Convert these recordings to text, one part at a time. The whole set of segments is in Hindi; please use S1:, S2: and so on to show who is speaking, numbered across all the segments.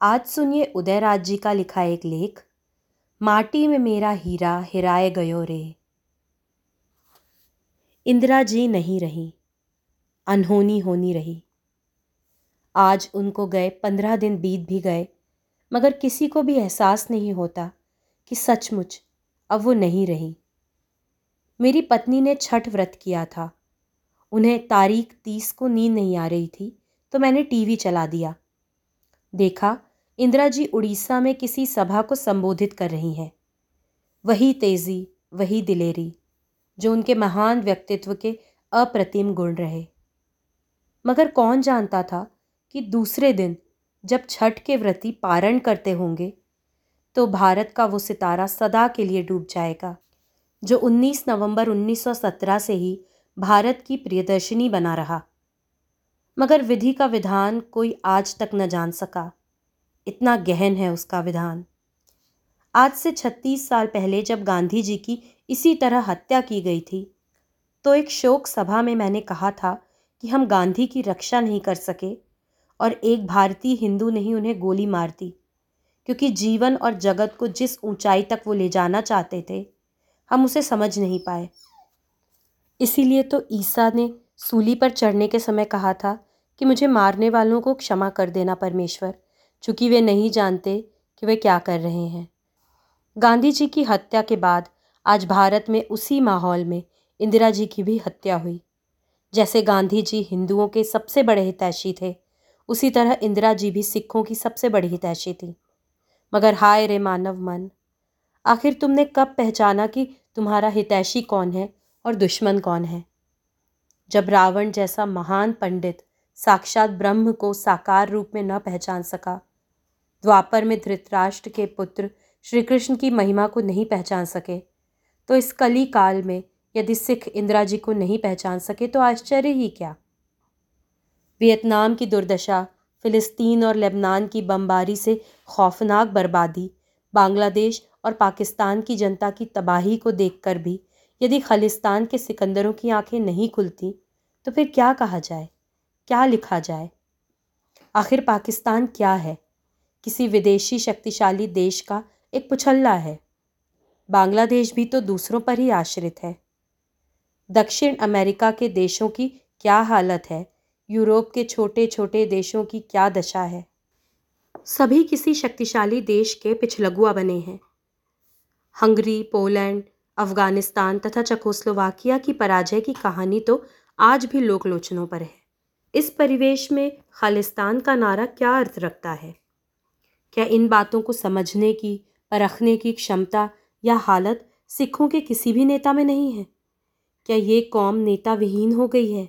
S1: आज सुनिए उदयराज जी का लिखा एक लेख, माटी में मेरा हीरा हिराए गयो रे। इंदिरा जी नहीं रही, अनहोनी होनी रही। आज उनको गए पंद्रह दिन बीत भी गए, मगर किसी को भी एहसास नहीं होता कि सचमुच अब वो नहीं रही। मेरी पत्नी ने छठ व्रत किया था, उन्हें तारीख तीस को नींद नहीं आ रही थी तो मैंने टीवी चला दिया। देखा इंदिरा जी उड़ीसा में किसी सभा को संबोधित कर रही हैं। वही तेज़ी, वही दिलेरी, जो उनके महान व्यक्तित्व के अप्रतिम गुण रहे। मगर कौन जानता था कि दूसरे दिन, जब छठ के व्रती पारण करते होंगे तो भारत का वो सितारा सदा के लिए डूब जाएगा, जो 19 नवंबर 1917 से ही भारत की प्रियदर्शिनी बना रहा। मगर विधि का विधान कोई आज तक न जान सका। इतना गहन है उसका विधान। आज से छत्तीस साल पहले जब गांधी जी की इसी तरह हत्या की गई थी तो एक शोक सभा में मैंने कहा था कि हम गांधी की रक्षा नहीं कर सके और एक भारतीय हिंदू नहीं उन्हें गोली मार दी क्योंकि जीवन और जगत को जिस ऊंचाई तक वो ले जाना चाहते थे, हम उसे समझ नहीं पाए। इसीलिए तो ईसा ने सूली पर चढ़ने के समय कहा था कि मुझे मारने वालों को क्षमा कर देना परमेश्वर। चूँकि वे नहीं जानते कि वे क्या कर रहे हैं। गांधी जी की हत्या के बाद आज भारत में उसी माहौल में इंदिरा जी की भी हत्या हुई। जैसे गांधी जी हिंदुओं के सबसे बड़े हितैषी थे, उसी तरह इंदिरा जी भी सिखों की सबसे बड़ी हितैषी थी। मगर हाय रे मानव मन, आखिर तुमने कब पहचाना कि तुम्हारा हितैषी कौन है और दुश्मन कौन है? जब रावण जैसा महान पंडित साक्षात ब्रह्म को साकार रूप में न पहचान सका द्वापर में धृतराष्ट्र के पुत्र श्री कृष्ण की महिमा को नहीं पहचान सके। तो इस कली काल में यदि सिख इंदिरा जी को नहीं पहचान सके तो आश्चर्य ही क्या? वियतनाम की दुर्दशा, फ़िलिस्तीन और लेबनान की बमबारी से खौफनाक बर्बादी, बांग्लादेश और पाकिस्तान की जनता की तबाही को देखकर भी यदि खालिस्तान के सिकंदरों की आँखें नहीं खुलती तो फिर क्या कहा जाए? क्या लिखा जाए? आखिर पाकिस्तान क्या है? किसी विदेशी शक्तिशाली देश का एक पुछल्ला है। बांग्लादेश भी तो दूसरों पर ही आश्रित है। दक्षिण अमेरिका के देशों की क्या हालत है? यूरोप के छोटे छोटे देशों की क्या दशा है? सभी किसी शक्तिशाली देश के पिछलगुआ बने हैं। हंगरी, पोलैंड, अफ़गानिस्तान तथा चकोस्लोवाकिया की पराजय की कहानी तो आज भी लोकलोचनों पर है। इस परिवेश में खालिस्तान का नारा क्या अर्थ रखता है? क्या इन बातों को समझने की, परखने की क्षमता या हालत सिखों के किसी भी नेता में नहीं है? क्या ये कौम नेता विहीन हो गई है?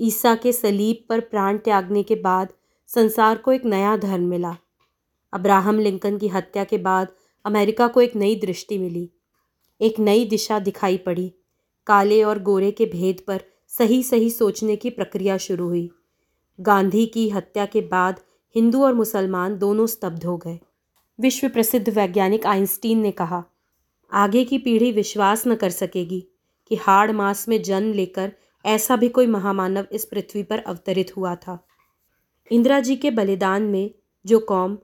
S1: ईसा के सलीब पर प्राण त्यागने के बाद संसार को एक नया धर्म मिला। अब्राहम लिंकन की हत्या के बाद अमेरिका को एक नई दृष्टि मिली। एक नई दिशा दिखाई पड़ी। काले और गोरे के भेद पर सही सही सोचने की प्रक्रिया शुरू हुई। गांधी की हत्या के बाद हिंदू और मुसलमान दोनों स्तब्ध हो गए। विश्व प्रसिद्ध वैज्ञानिक आइंस्टीन ने कहा, आगे की पीढ़ी विश्वास न कर सकेगी कि हाड़ मास में जन्म लेकर ऐसा भी कोई महामानव इस पृथ्वी पर अवतरित हुआ था। इंदिरा जी के बलिदान में जो कौम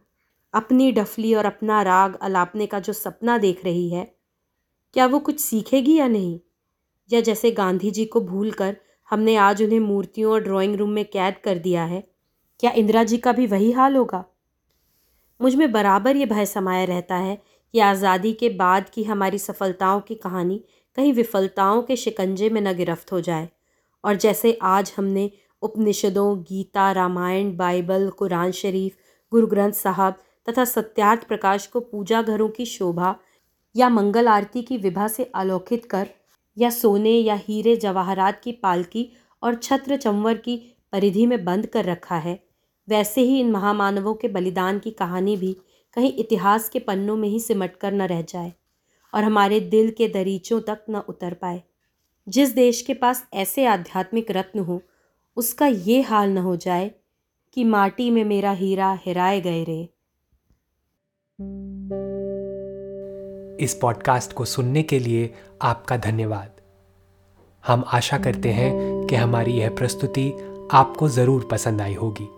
S1: अपनी डफली और अपना राग अलापने का जो सपना देख रही है, क्या वो कुछ सीखेगी या नहीं? या जैसे गांधी जी को भूल कर हमने आज उन्हें मूर्तियों और ड्राइंग रूम में कैद कर दिया है क्या इंदिरा जी का भी वही हाल होगा? मुझमें बराबर ये भय समाया रहता है कि आज़ादी के बाद की हमारी सफलताओं की कहानी कहीं विफलताओं के शिकंजे में न गिरफ्त हो जाए। और जैसे आज हमने उपनिषदों, गीता, रामायण, बाइबल, कुरान शरीफ, गुरु ग्रंथ साहब तथा सत्यार्थ प्रकाश को पूजा घरों की शोभा या मंगल आरती की विभा से आलोकित कर या सोने या हीरे जवाहरात की पालकी और छत्र चंवर की परिधि में बंद कर रखा है वैसे ही इन महामानवों के बलिदान की कहानी भी कहीं इतिहास के पन्नों में ही सिमट कर न रह जाए और हमारे दिल के दरीचों तक न उतर पाए। जिस देश के पास ऐसे आध्यात्मिक रत्न हो, उसका ये हाल न हो जाए कि माटी में मेरा हीरा हिराए गए रे।
S2: इस पॉडकास्ट को सुनने के लिए आपका धन्यवाद। हम आशा करते हैं कि हमारी यह प्रस्तुति आपको ज़रूर पसंद आई होगी।